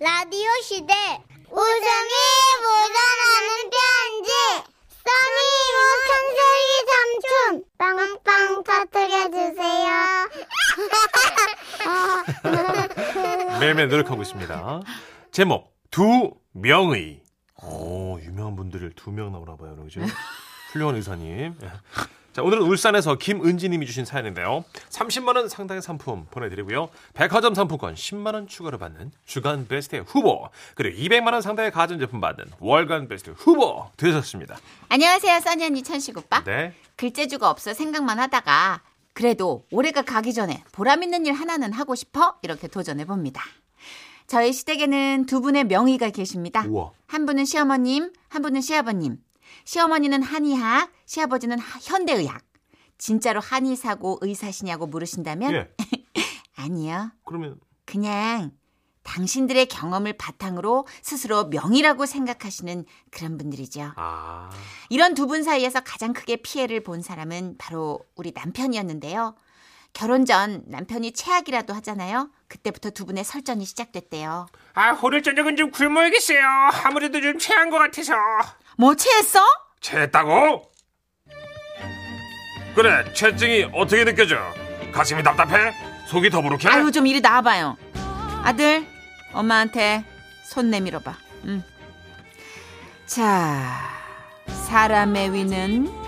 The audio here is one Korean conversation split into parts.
라디오 시대 웃음이 묻어나는 편지 써니 우천세기 삼촌 빵빵 터뜨려주세요 매일매일 노력하고 있습니다. 제목 두 명의. 오 유명한 분들을 두 명 나오나 봐요, 그죠? 훌륭한 의사님. 예. 자 오늘은 울산에서 김은지님이 주신 사연인데요. 30만 원 상당의 상품 보내드리고요. 백화점 상품권 10만 원 추가로 받는 주간 베스트 후보 그리고 200만 원 상당의 가전제품 받는 월간 베스트 후보 되셨습니다. 안녕하세요, 써니 언니 천식 오빠. 네. 글재주가 없어 생각만 하다가 그래도 올해가 가기 전에 보람 있는 일 하나는 하고 싶어 이렇게 도전해 봅니다. 저희 시댁에는 두 분의 명의가 계십니다. 우와. 한 분은 시어머님, 한 분은 시아버님. 시어머니는 한의학, 시아버지는 하- 현대의학. 진짜로 한의사고 의사시냐고 물으신다면 예. 아니요. 그러면 그냥 당신들의 경험을 바탕으로 스스로 명의라고 생각하시는 그런 분들이죠. 아 이런 두 분 사이에서 가장 크게 피해를 본 사람은 바로 우리 남편이었는데요. 결혼 전 남편이 최악이라도 하잖아요. 그때부터 두 분의 설전이 시작됐대요. 아, 오늘 저녁은 좀 굶어야겠어요. 아무래도 좀 체한 것 같아서. 뭐 체했어? 체했다고? 그래 체증이 어떻게 느껴져? 가슴이 답답해? 속이 더부룩해? 아유 좀 이리 나와봐요. 아들 엄마한테 손 내밀어봐. 응. 자 사람의 위는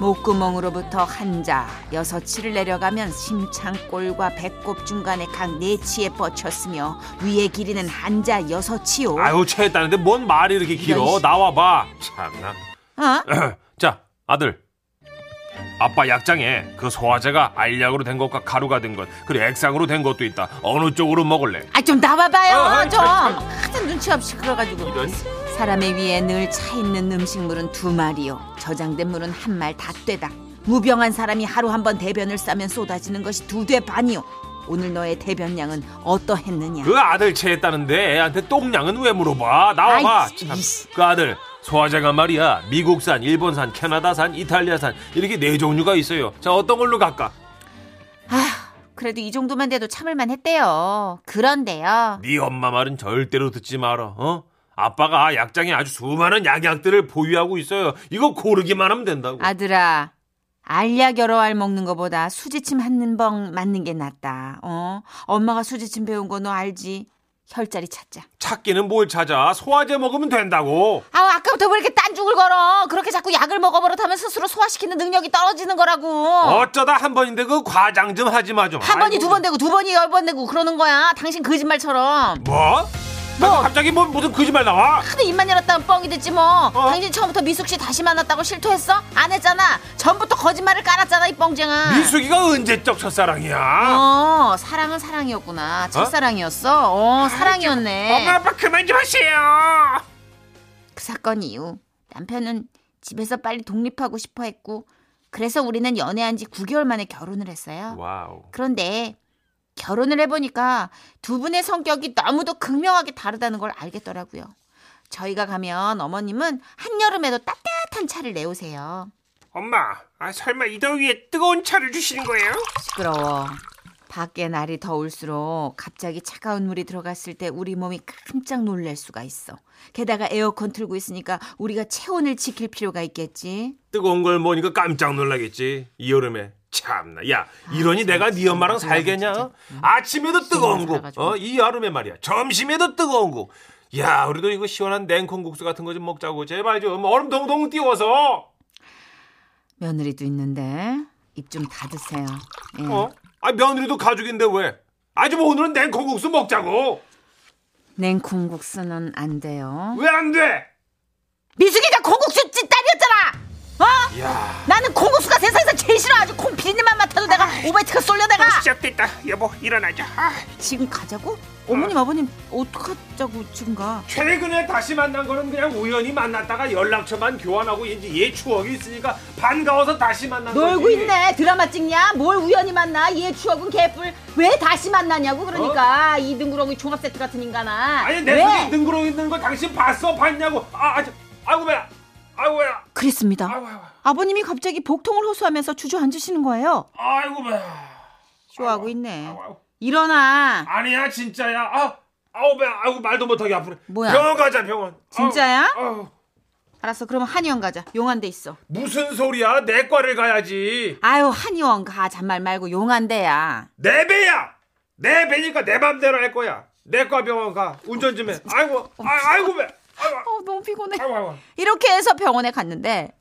목구멍으로부터 한자 여섯치를 내려가면 심창골과 배꼽 중간에 각 네치에 뻗쳤으며 위의 길이는 한자 여섯치요. 아유 체했다는데 뭔 말이 이렇게 길어? 이런 씨. 나와봐. 참나. 어? 자 아들. 아빠 약장에 그 소화제가 알약으로 된 것과 가루가 된 것 그리고 액상으로 된 것도 있다. 어느 쪽으로 먹을래? 아 좀 나와봐요. 어, 어, 좀. 참, 하도 눈치 없이 그래가지고. 이런 사람의 위에 늘 차 있는 음식물은 두 마리요. 저장된 물은 한 말 다 떼다. 무병한 사람이 하루 한 번 대변을 싸면 쏟아지는 것이 두 대 반이요. 오늘 너의 대변량은 어떠했느냐? 그 아들 체했다는데 애한테 똥량은 왜 물어봐? 나와봐. 그 아들 소화제가 말이야. 미국산 일본산 캐나다산 이탈리아산. 이렇게 네 종류가 있어요. 자 어떤 걸로 갈까? 아 그래도 이 정도만 돼도 참을만 했대요. 그런데요. 네 엄마 말은 절대로 듣지 마라. 어? 아빠가 약장에 아주 수많은 약약들을 보유하고 있어요. 이거 고르기만 하면 된다고. 아들아 알약 여러 알 먹는 것보다 수지침 한 번 맞는 게 낫다 어 엄마가 수지침 배운 거 너 알지 혈자리 찾자 찾기는 뭘 찾아? 소화제 먹으면 된다고. 아우 아까부터 왜 이렇게 딴죽을 걸어 그렇게 자꾸 약을 먹어버릇하면 스스로 소화시키는 능력이 떨어지는 거라고 어쩌다 한 번인데 그 과장 좀 하지 마 좀. 한 번이. 두 번 되고 두 번이 열 번 되고 그러는 거야 당신 거짓말처럼 뭐? 뭐? 아, 갑자기 뭐 무슨 거짓말 나와? 하도 입만 열었다면 뻥이 됐지 뭐 당신 처음부터 미숙 씨 다시 만났다고 실토했어? 안 했잖아 전부터 거짓말을 깔았잖아 이 뻥쟁아 미숙이가 언제적 첫사랑이야? 어 사랑은 사랑이었구나 첫사랑이었어 어 사랑이었네 엄마, 아빠 그만 좀 하세요. 그 사건 이후 남편은 집에서 빨리 독립하고 싶어 했고 그래서 우리는 연애한 지 9개월 만에 결혼을 했어요. 와우. 그런데 결혼을 해보니까 두 분의 성격이 너무도 극명하게 다르다는 걸 알겠더라고요. 저희가 가면 어머님은 한여름에도 따뜻한 차를 내오세요. 엄마, 아, 설마 이 더위에 뜨거운 차를 주시는 거예요? 시끄러워. 밖에 날이 더울수록 갑자기 차가운 물이 들어갔을 때 우리 몸이 깜짝 놀랄 수가 있어. 게다가 에어컨 틀고 있으니까 우리가 체온을 지킬 필요가 있겠지. 뜨거운 걸 먹으니까 깜짝 놀라겠지. 이 여름에. 참나. 야, 이러니 진짜, 내가 네 엄마랑 살겠냐? 음. 아침에도 뜨거운 국. 살아가지고. 어, 이 여름에 말이야. 점심에도 뜨거운 국. 야, 우리도 이거 시원한 냉콩국수 같은 거 좀 먹자고. 제발 좀 얼음 동동 띄워서. 며느리도 있는데 입 좀 닫으세요. 예. 어? 아, 며느리도 가족인데 왜? 아주 뭐 오늘은 냉콩국수 먹자고. 냉콩국수는 안 돼요. 왜 안 돼? 미숙이가 콩국수 찐 딸이었잖아. 어? 야, 나는 콩국수가 세상에서 제일 싫어. 아주 콩 비린내만 맡아도 내가 오바이트가 쏠려 내가. 시작됐다. 여보, 일어나자. 아, 지금 가자고? 어머님 아버님 어떡하자고 지금 가? 최근에 다시 만난 거는 그냥 우연히 만났다가 연락처만 교환하고 이제 얘 추억이 있으니까 반가워서 다시 만난 놀고 거지. 있네. 드라마 찍냐? 뭘 우연히 만나? 얘 추억은 개뿔. 왜 다시 만나냐고 그러니까 이 등구렁이 종합 세트 같은 인간아. 아니 내 왜? 손에 능구렁 있는 거 당신 봤어? 봤냐고? 아, 아, 저, 아이고 배야, 아이고 배야, 그랬습니다. 아이고 아이고, 아버님이 갑자기 복통을 호소하면서 주저앉으시는 거예요. 아이고 배야. 쇼하고 있네. 아이고, 아이고. 일어나. 아니야 진짜야. 아, 아우 배 아우 말도 못하게 아프네. 뭐야? 병원 가자 병원. 진짜야? 아우. 알았어. 그러면 한의원 가자. 용한데 있어. 무슨 소리야? 내과를 가야지. 아유 한의원 가. 잔말 말고 용한데야. 내 배야. 내 배니까 내 맘대로 할 거야. 내과 병원 가. 운전 좀 해. 아이고, 아, 아이고 배. 어 너무 피곤해. 아이고, 아이고. 이렇게 해서 병원에 갔는데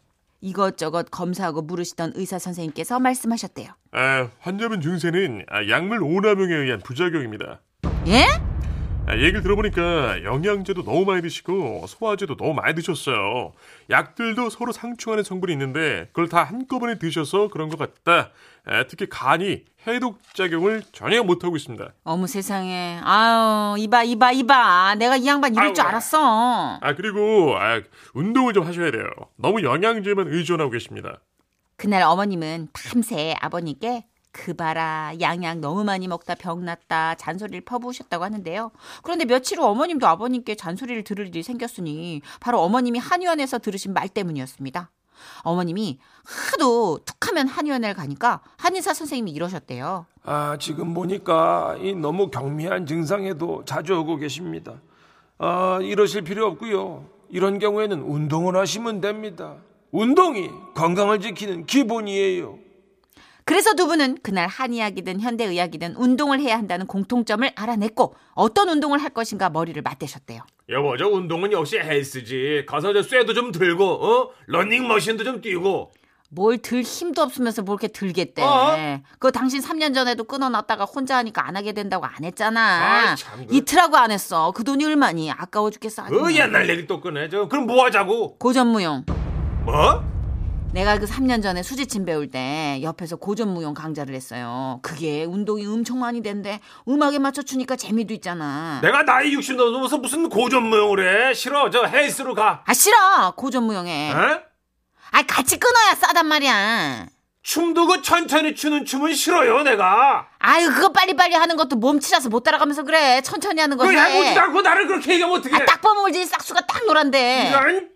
이것저것 검사하고 물으시던 의사 선생님께서 말씀하셨대요. 아, 환자분 증세는 아, 약물 오남용에 의한 부작용입니다. 예? 아, 얘기를 들어보니까 영양제도 너무 많이 드시고 소화제도 너무 많이 드셨어요. 약들도 서로 상충하는 성분이 있는데 그걸 다 한꺼번에 드셔서 그런 것 같다. 아, 특히 간이 해독 작용을 전혀 못 하고 있습니다. 어머 세상에. 아유 이봐 이봐 이봐. 내가 이 양반 이럴 줄 아이고. 알았어. 아 그리고 아, 운동을 좀 하셔야 돼요. 너무 영양제만 의존하고 계십니다. 그날 어머님은 탐새 아버님께 그 봐라 양약 너무 많이 먹다 병났다 잔소리를 퍼부으셨다고 하는데요. 그런데 며칠 후 어머님도 아버님께 잔소리를 들을 일이 생겼으니 바로 어머님이 한의원에서 들으신 말 때문이었습니다. 어머님이 하도 툭하면 한의원을 가니까 한의사 선생님이 이러셨대요. 아, 지금 보니까 이 너무 경미한 증상에도 자주 오고 계십니다. 아, 이러실 필요 없고요. 이런 경우에는 운동을 하시면 됩니다. 운동이 건강을 지키는 기본이에요. 그래서 두 분은 그날 한의학이든 현대의학이든 운동을 해야 한다는 공통점을 알아냈고 어떤 운동을 할 것인가 머리를 맞대셨대요. 여보, 저 운동은 역시 헬스지. 가서 저 쇠도 좀 들고, 어? 러닝머신도 좀 뛰고. 뭘 들 힘도 없으면서 뭘 이렇게 들겠대. 어? 그거 당신 3년 전에도 끊어놨다가 혼자 하니까 안 하게 된다고 안 했잖아. 아이, 참, 그- 이틀하고 안 했어. 그 돈이 얼마니? 아까워 죽겠어. 그 옛날 얘기 또 꺼내. 저 그럼 뭐 하자고? 고전무용. 뭐? 내가 그 3년 전에 수지침 배울 때 옆에서 고전무용 강좌를 했어요. 그게 운동이 엄청 많이 된대. 음악에 맞춰 추니까 재미도 있잖아. 내가 나이 60 넘어서 무슨 고전무용을 해? 싫어. 저 헬스로 가. 아 싫어. 고전무용에. 어? 아 같이 끊어야 싸단 말이야. 춤도 그 천천히 추는 춤은 싫어요, 내가. 아유 그거 빨리빨리 하는 것도 몸치라서 못 따라가면서 그래. 천천히 하는 거그 해. 해보지도 않고 나를 그렇게 얘기하면 어떡해. 아, 딱 보면 알지 싹수가 딱 노란데. 이런.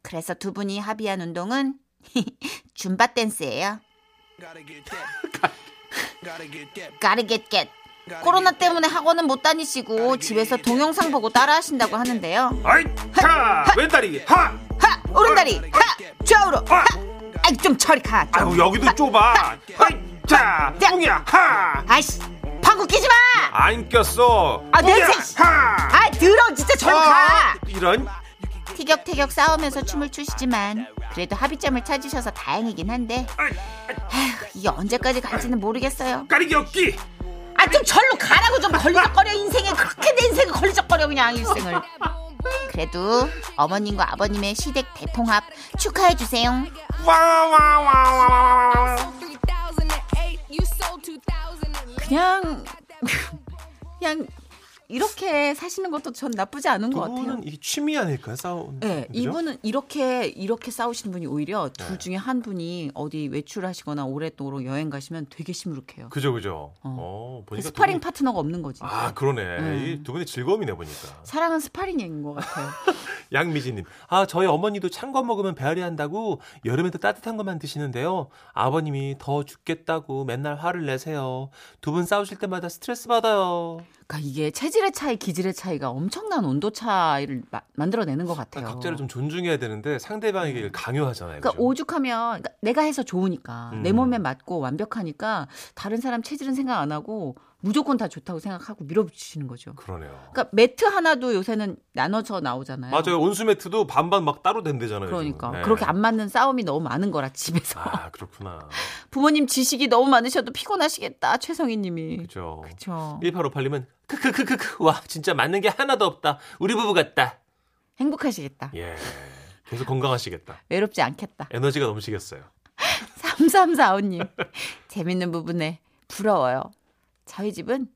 그래서 두 분이 합의한 운동은 줌바 댄스예요. Gotta get get. 코로나 때문에 학원은 못 다니시고 집에서 동영상 보고 따라 하신다고 하는데요. 아이, 하! 왼다리, 하! 하 오른다리 하 좌우로 하. 아이 좀 저리 가. 좀. 아유, 여기도 좁아. 아이, 자, 자. 뿡이야, 하! 아이씨 방구 끼지 마. 안 꼈어. 아, 뿡이야, 냄새. 하! 아 들어 진짜 저리 가. 아, 이런. 티격태격 싸우면서 춤을 추시지만 그래도 합의점을 찾으셔서 다행이긴 한데 아휴, 이게 언제까지 갈지는 모르겠어요. 까리기 없기. 아 좀 절로 가라고 좀 걸리적거려 인생에 그렇게 내 인생을 걸리적거려 그냥 일생을 그래도 어머님과 아버님의 시댁 대통합 축하해 주세요 와와와와와. 그냥 그냥 이렇게 사시는 것도 전 나쁘지 않은 것 같아요 이게 취미 아닐까요? 싸운. 네, 그죠? 이분은 이렇게 이렇게 싸우시는 분이 오히려 네. 둘 중에 한 분이 어디 외출하시거나 오랫동안 여행 가시면 되게 시무룩해요. 그죠 그죠. 어, 보니까 두 스파링 분이- 파트너가 없는 거지. 아 그러네. 음. 이두 분의 즐거움이네 보니까. 사랑은 스파링인 것 같아요. 양미진님, 아 저희 어머니도 찬 거 먹으면 배앓이 한다고 여름에도 따뜻한 것만 드시는데요. 아버님이 더 죽겠다고 맨날 화를 내세요. 두 분 싸우실 때마다 스트레스 받아요. 그러니까 이게 체질의 차이, 기질의 차이가 엄청난 온도 차이를 마- 만들어내는 것 같아요. 각자를 좀 존중해야 되는데 상대방에게 강요하잖아요. 그러니까 그죠? 오죽하면 그러니까 내가 해서 좋으니까 음. 내 몸에 맞고 완벽하니까 다른 사람 체질은 생각 안 하고 무조건 다 좋다고 생각하고 밀어붙이시는 거죠. 그러네요. 그러니까 매트 하나도 요새는 나눠져 나오잖아요. 맞아요. 온수 매트도 반반 막 따로 된대잖아요. 그러니까. 네. 그렇게 안 맞는 싸움이 너무 많은 거라 집에서 아 그렇구나. 부모님 지식이 너무 많으셔도 피곤하시겠다 최성희님이 그죠. 그렇죠 1858님은 크크크크크 와 진짜 맞는 게 하나도 없다. 우리 부부 같다. 행복하시겠다 예. 계속 건강하시겠다. 외롭지 않겠다 에너지가 넘치겠어요. 3345님 재밌는 부분에 부러워요 저희 집은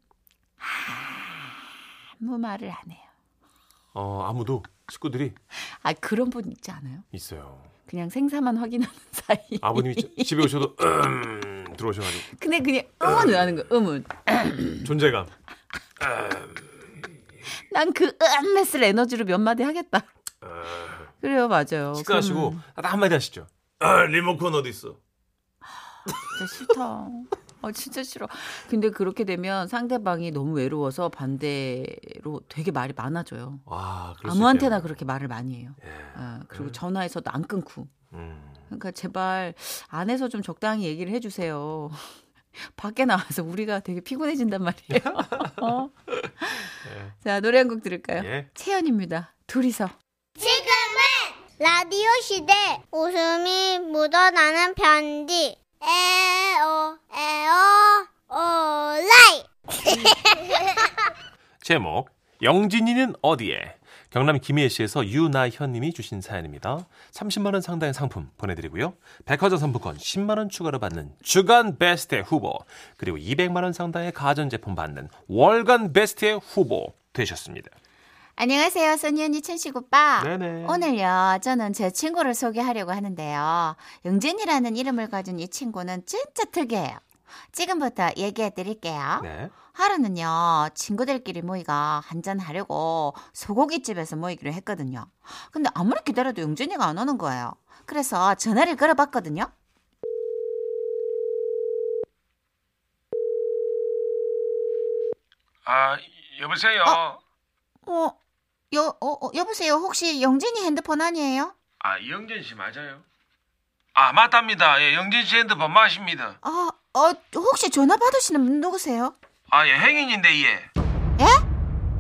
아무 말을 안 해요. 어 아무도? 식구들이? 아 그런 분 있지 않아요? 있어요. 그냥 생사만 확인하는 사이. 아버님이 지- 집에 오셔도 음, 들어오셔가지고. 근데 그냥 음은 왜 하는 거야 음은. 존재감. 난 그 음메스를 에너지로 몇 마디 하겠다. 그래요 맞아요. 식사하시고 딱 한마디 하시죠. 아, 리모컨 어디 있어? 진짜 싫다 어, 진짜 싫어. 근데 그렇게 되면 상대방이 너무 외로워서 반대로 되게 말이 많아져요. 아, 아무한테나. 그렇게 말을 많이 해요. 예. 아, 그리고 전화해서도 안 끊고. 음. 그러니까 제발 안에서 좀 적당히 얘기를 해주세요. 밖에 나와서 우리가 되게 피곤해진단 말이에요. 어? 자 노래 한 곡 들을까요? 예. 채연입니다. 둘이서. 지금은 라디오 시대 웃음이 묻어나는 편지 에어 에어 오라이 제목 영진이는 어디에? 경남 김해시에서 유나현 님이 주신 사연입니다. 30만 원 상당의 상품 보내드리고요. 백화점 상품권 10만 원 추가로 받는 주간 베스트 후보 그리고 200만 원 상당의 가전제품 받는 월간 베스트 후보 되셨습니다. 안녕하세요, 언니 천식 오빠. 네네. 오늘요, 저는 제 친구를 소개하려고 하는데요. 영진이라는 이름을 가진 이 친구는 진짜 특이해요. 지금부터 얘기해 드릴게요. 네. 하루는요, 친구들끼리 모이가 한잔 하려고 소고기집에서 모이기로 했거든요. 근데 아무리 기다려도 영진이가 안 오는 거예요. 그래서 전화를 걸어봤거든요. 아 여보세요. 어, 여, 어, 어, 여보세요. 혹시 영진이 핸드폰 아니에요? 아 영진 씨 맞아요? 아 맞답니다. 예, 영진 씨 핸드폰 맞습니다. 아, 어, 혹시 전화 받으시는 분 누구세요? 아 예, 행인인데 예. 예?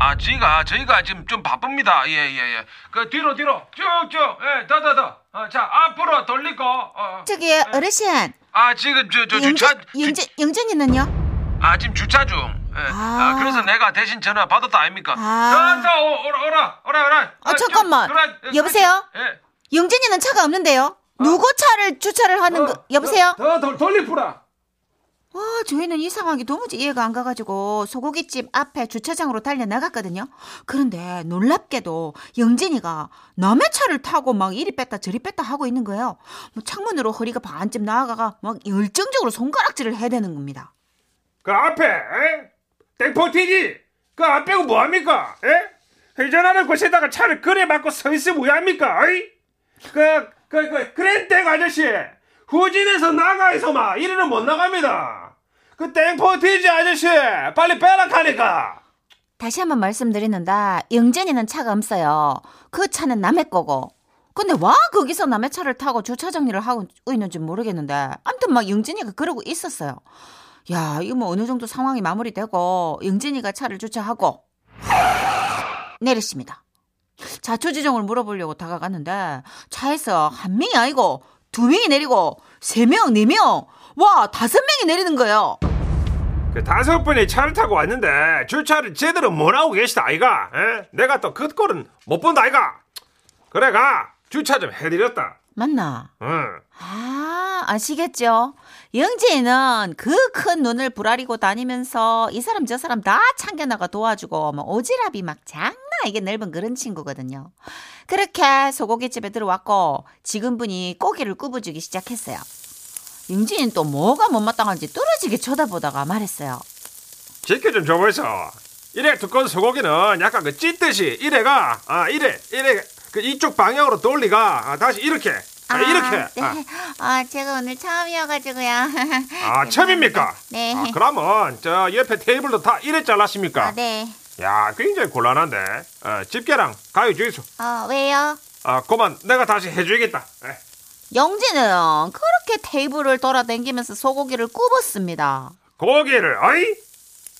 아 저희가 저희가 지금 좀 바쁩니다. 예 예 예, 그 뒤로 뒤로 쭉쭉 예, 더 더 더. 어, 자 앞으로 돌리고. 어. 저기, 어르신. 아 지금 저 저 영진, 주차 영진, 영진이는요? 아 지금 주차 중. 예. 아. 아. 그래서 내가 대신 전화 받았다 아닙니까? 아. 오라 오라 오라 오라. 아, 잠깐만. 여보세요? 예. 영진이는 차가 없는데요? 누구 차를 주차를 하는 거, 여보세요? 더, 더 돌리프라. 와, 저희는 이 상황이 도무지 이해가 안 가가지고 소고기집 앞에 주차장으로 달려 나갔거든요. 그런데 놀랍게도 영진이가 남의 차를 타고 막 이리 뺐다 저리 뺐다 하고 있는 거예요. 뭐 창문으로 허리가 반쯤 나아가가 막 열정적으로 손가락질을 해대는 겁니다. 그 앞에 에? 땡포티지 그 앞에 뭐 합니까? 에? 회전하는 곳에다가 차를 그래 막고 서 있으면 왜 합니까? 어이? 그, 그, 그, 그랜땡 아저씨 후진에서 나가서 막 이리는 못 나갑니다. 그 땡포티지 아저씨 빨리 빼라 카니까. 다시 한번 말씀드리는데 영진이는 차가 없어요. 그 차는 남의 거고. 근데 와 거기서 남의 차를 타고 주차 정리를 하고 있는지 모르겠는데 아무튼 막 영진이가 그러고 있었어요. 야 이거 뭐 어느 정도 상황이 마무리되고 영진이가 차를 주차하고 내렸습니다. 자초지종을 물어보려고 다가갔는데 차에서 한 명이 아니고 두 명이 내리고 세 명, 네 명, 와 다섯 명이 내리는 거예요. 그 다섯 분이 차를 타고 왔는데 주차를 제대로 못 하고 계시다 아이가. 에? 내가 또그 꼴은 못 본다 아이가. 그래 가 주차 좀 해드렸다. 맞나? 응. 아, 아시겠죠? 영지는 그 큰 눈을 부라리고 다니면서 이 사람 저 사람 다 참견나가 도와주고 뭐 오지랖이 막 장난 아니게 넓은 그런 친구거든요. 그렇게 소고기 집에 들어왔고 지금 분이 고기를 구워주기 시작했어요. 영진이는 또 뭐가 못마땅한지 떨어지게 쳐다보다가 말했어요. 지켜 좀 줘보이소. 이래 두꺼운 소고기는 약간 그 찢듯이 이래가 아 이래 이래 그 이쪽 방향으로 돌리가 아, 다시 이렇게 아, 이렇게 네. 아, 아, 제가 오늘 처음이어가지고요. 아 처음입니까? 네. 아, 그러면 저 옆에 테이블도 다 이래 잘랐습니까? 아, 네. 야 굉장히 곤란한데 어, 집게랑 가위 주이소. 어, 왜요? 아 그만 내가 다시 해주겠다. 에. 영지는 그렇게 테이블을 돌아다니면서 소고기를 굽었습니다. 고기를 어이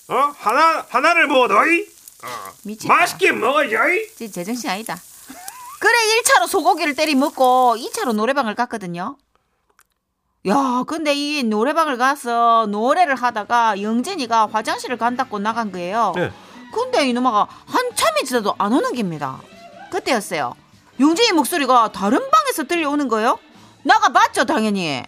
어 하나 하나를 먹어도 어이 어, 미치겠다. 맛있게 먹어야지 어이. 제정신 아니다. 그래 1차로 소고기를 때리 먹고 2차로 노래방을 갔거든요. 야, 근데 이 노래방을 가서 노래를 하다가 영진이가 화장실을 간다고 나간 거예요. 네. 근데 이놈아가 한참이 지나도 안 오는 겁니다. 그때였어요. 영진이 목소리가 다른 방에서 들려오는 거예요. 나가 봤죠, 당연히.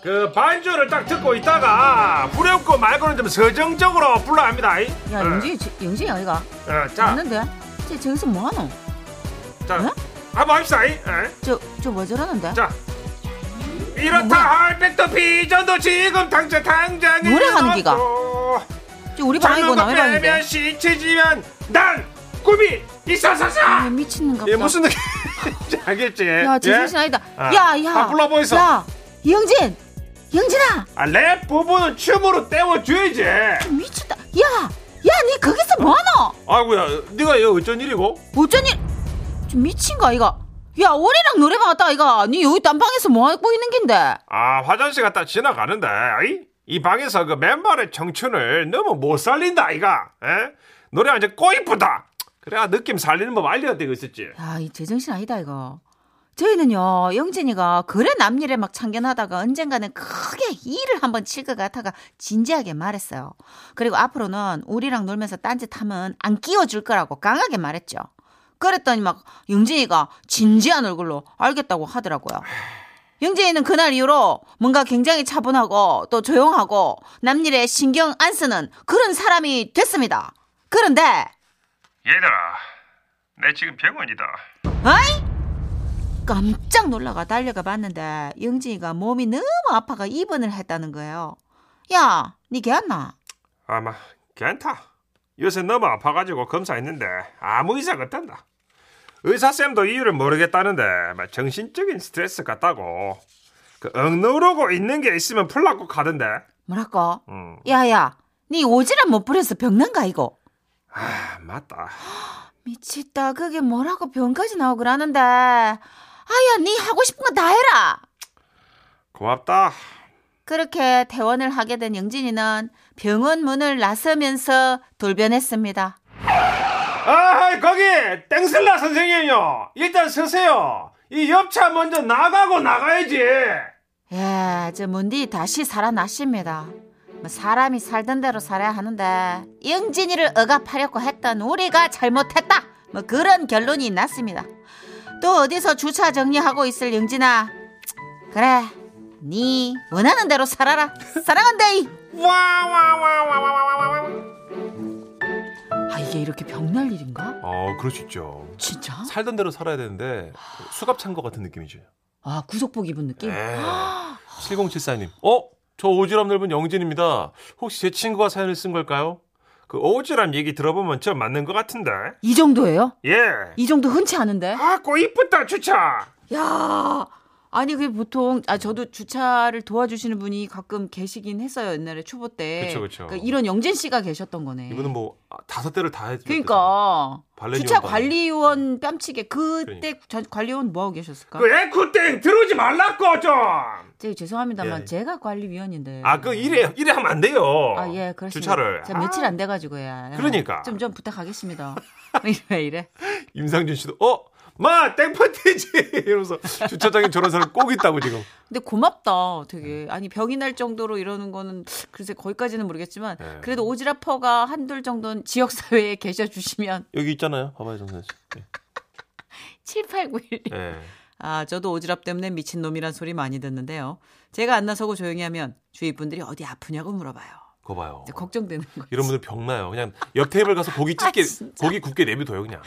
그 반주를 딱 듣고 있다가 부렵고 말고는 좀 서정적으로 불러야 합니다. 이. 야, 어, 영진이, 지- 영진이 아이가? 어, 자, 맞는데? 쟤 저기서 뭐하노? 자, 어? 한번 합시다. 이. 에? 저, 저뭐 저러는데? 자, 이렇다 뭐야? 할 백도 비전도 지금 당장 당장에 노래하는 기가. 저 우리 방 아니고 남의 빼면 방인데. 시치지면 난 꿈이 있어서서. 아, 미친는가 보다. 예, 무슨 느낌인지 알겠지? 야, 예? 제정신 아니다. 아, 야, 야. 아, 불러보이소. 야, 이영진. 영진아 아, 랩 부분은 춤으로 때워줘야지. 미쳤다 야 야니 거기서 뭐하노 아이고야, 네가 이거 어쩐 일이고? 어쩐 일 좀 미친 거 아이가 야 오리랑 노래방 왔다 아이가 니 여기 딴방에서 뭐하고 있는 겐데 아, 화장실 갔다 지나가는데, 이, 이 방에서 그 맨발의 청춘을 너무 못 살린다, 아이가. 에? 노래 완전 꼬이쁘다. 그래야 느낌 살리는 법 알려드리고 있었지. 야이 제정신 아니다 이거 저희는요 영진이가 그래 남일에 막 참견하다가 언젠가는 크게 일을 한번 칠 것 같아가 진지하게 말했어요 그리고 앞으로는 우리랑 놀면서 딴짓 하면 안 끼워줄 거라고 강하게 말했죠 그랬더니 막 영진이가 진지한 얼굴로 알겠다고 하더라고요 영진이는 그날 이후로 뭔가 굉장히 차분하고 또 조용하고 남일에 신경 안 쓰는 그런 사람이 됐습니다 그런데 얘들아, 내 지금 병원이다. 아이? 깜짝 놀라가 달려가 봤는데 영진이가 몸이 너무 아파가 입원을 했다는 거예요. 야, 니 개안나? 아마, 괜찮다. 요새 너무 아파가지고 검사했는데 아무 이상 없단다. 의사쌤도 이유를 모르겠다는데 막 정신적인 스트레스 같다고. 그 억누르고 있는 게 있으면 풀라고 가던데. 뭐랄까? 음. 야야, 니 오지랖 못 부려서 병난가 이거? 아, 맞다. 미쳤다. 그게 뭐라고 병까지 나오고 그러는데. 아야, 니 하고 싶은 거 다 해라. 고맙다. 그렇게 퇴원을 하게 된 영진이는 병원 문을 나서면서 돌변했습니다. 아, 거기 땡슬라 선생님요. 일단 서세요. 이 옆차 먼저 나가고 나가야지. 예, 저 문디 다시 살아나십니다. 뭐 사람이 살던 대로 살아야 하는데 영진이를 억압하려고 했던 우리가 잘못했다. 뭐 그런 결론이 났습니다. 또 어디서 주차 정리하고 있을 영진아. 그래, 네 원하는 대로 살아라. 사랑한다. 와와와와와와와. 아 이게 이렇게 병날 일인가? 어, 그럴 수 있죠. 진짜? 살던 대로 살아야 되는데 수갑 찬 것 같은 느낌이죠. 아 구속복 입은 느낌? 네. 7074님. 어? 저 오지랖 넓은 영진입니다. 혹시 제 친구가 사연을 쓴 걸까요? 그 오지랖 얘기 들어보면 저 맞는 것 같은데. 이 정도예요? 예. 이 정도 흔치 않은데? 아, 꼭 이쁘다, 주차. 야, 아니 그게 보통 아 저도 주차를 도와주시는 분이 가끔 계시긴 했어요 옛날에 초보 때. 그쵸, 그쵸. 그러니까 이런 영진 씨가 계셨던 거네. 이분은 뭐 아, 다섯 대를 다 해줘. 그러니까 주차. 관리원 뺨치게 그때 전 관리원 뭐 하고 계셨을까? 그 에코땡 들어오지 말라고 좀. 제가 죄송합니다만 예. 제가 관리위원인데. 아, 그 이래 이래 하면 안 돼요. 아, 예, 그렇습니다. 주차를. 제가 며칠 안 돼가지고요. 그러니까. 좀좀 부탁하겠습니다. 왜 이래? 임상준 씨도 어, 마 땡파티지 이러면서 주차장에 저런 사람 꼭 있다고 지금. 근데 고맙다, 되게. 아니, 병이 날 정도로 이러는 거는, 글쎄, 거기까지는 모르겠지만, 네. 그래도 오지라퍼가 한둘 정도는 지역 사회에 계셔 주시면, 여기 있잖아요. 봐봐요, 정선 씨. 7891. 예. 아, 저도 오지랖 때문에 미친놈이란 소리 많이 듣는데요. 제가 안 나서고 조용히 하면 주위 분들이 어디 아프냐고 물어봐요. 그거 봐요. 걱정되는 거예요. 이런 분들 병나요. 그냥 옆 테이블 가서 고기 찢게 아. 고기 굽게 내비둬요 그냥.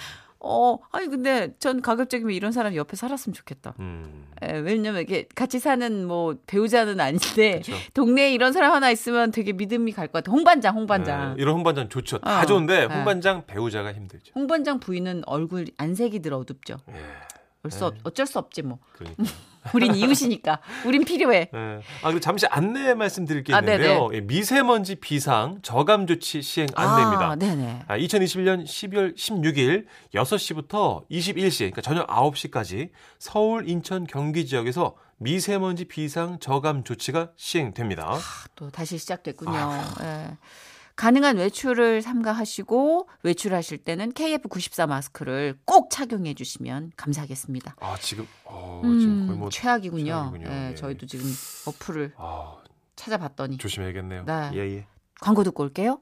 어, 아니, 근데 전 가급적이면 이런 사람 옆에 살았으면 좋겠다. 음. 에, 왜냐면 이게 같이 사는 뭐 배우자는 아닌데 그쵸. 동네에 이런 사람 하나 있으면 되게 믿음이 갈 것 같아. 홍반장, 홍반장. 네, 이런 홍반장 좋죠. 다 어, 좋은데 네. 홍반장 배우자가 힘들죠. 홍반장 부인은 얼굴 안색이 들어 어둡죠. 예. 벌써 네. 어쩔 수 없지 뭐. 그러니까. 우린 이웃이니까. 우린 필요해. 예. 아 그리고 잠시 안내 말씀드릴 게 아, 있는데요. 예, 미세먼지 비상 저감 조치 시행 안내입니다. 아, 네네. 아, 2021년 12월 16일 6시부터 21시, 그러니까 저녁 9시까지 서울, 인천, 경기 지역에서 미세먼지 비상 저감 조치가 시행됩니다. 또 다시 시작됐군요. 아. 예. 가능한 외출을 삼가하시고 외출하실 때는 KF94 마스크를 꼭 착용해 주시면 감사하겠습니다. 아 지금 어, 지금 음, 거의 뭐 최악이군요. 최악이군요. 예, 예. 저희도 지금 어플을 아, 찾아봤더니 조심해야겠네요. 네. 예 예. 광고 듣고 올게요.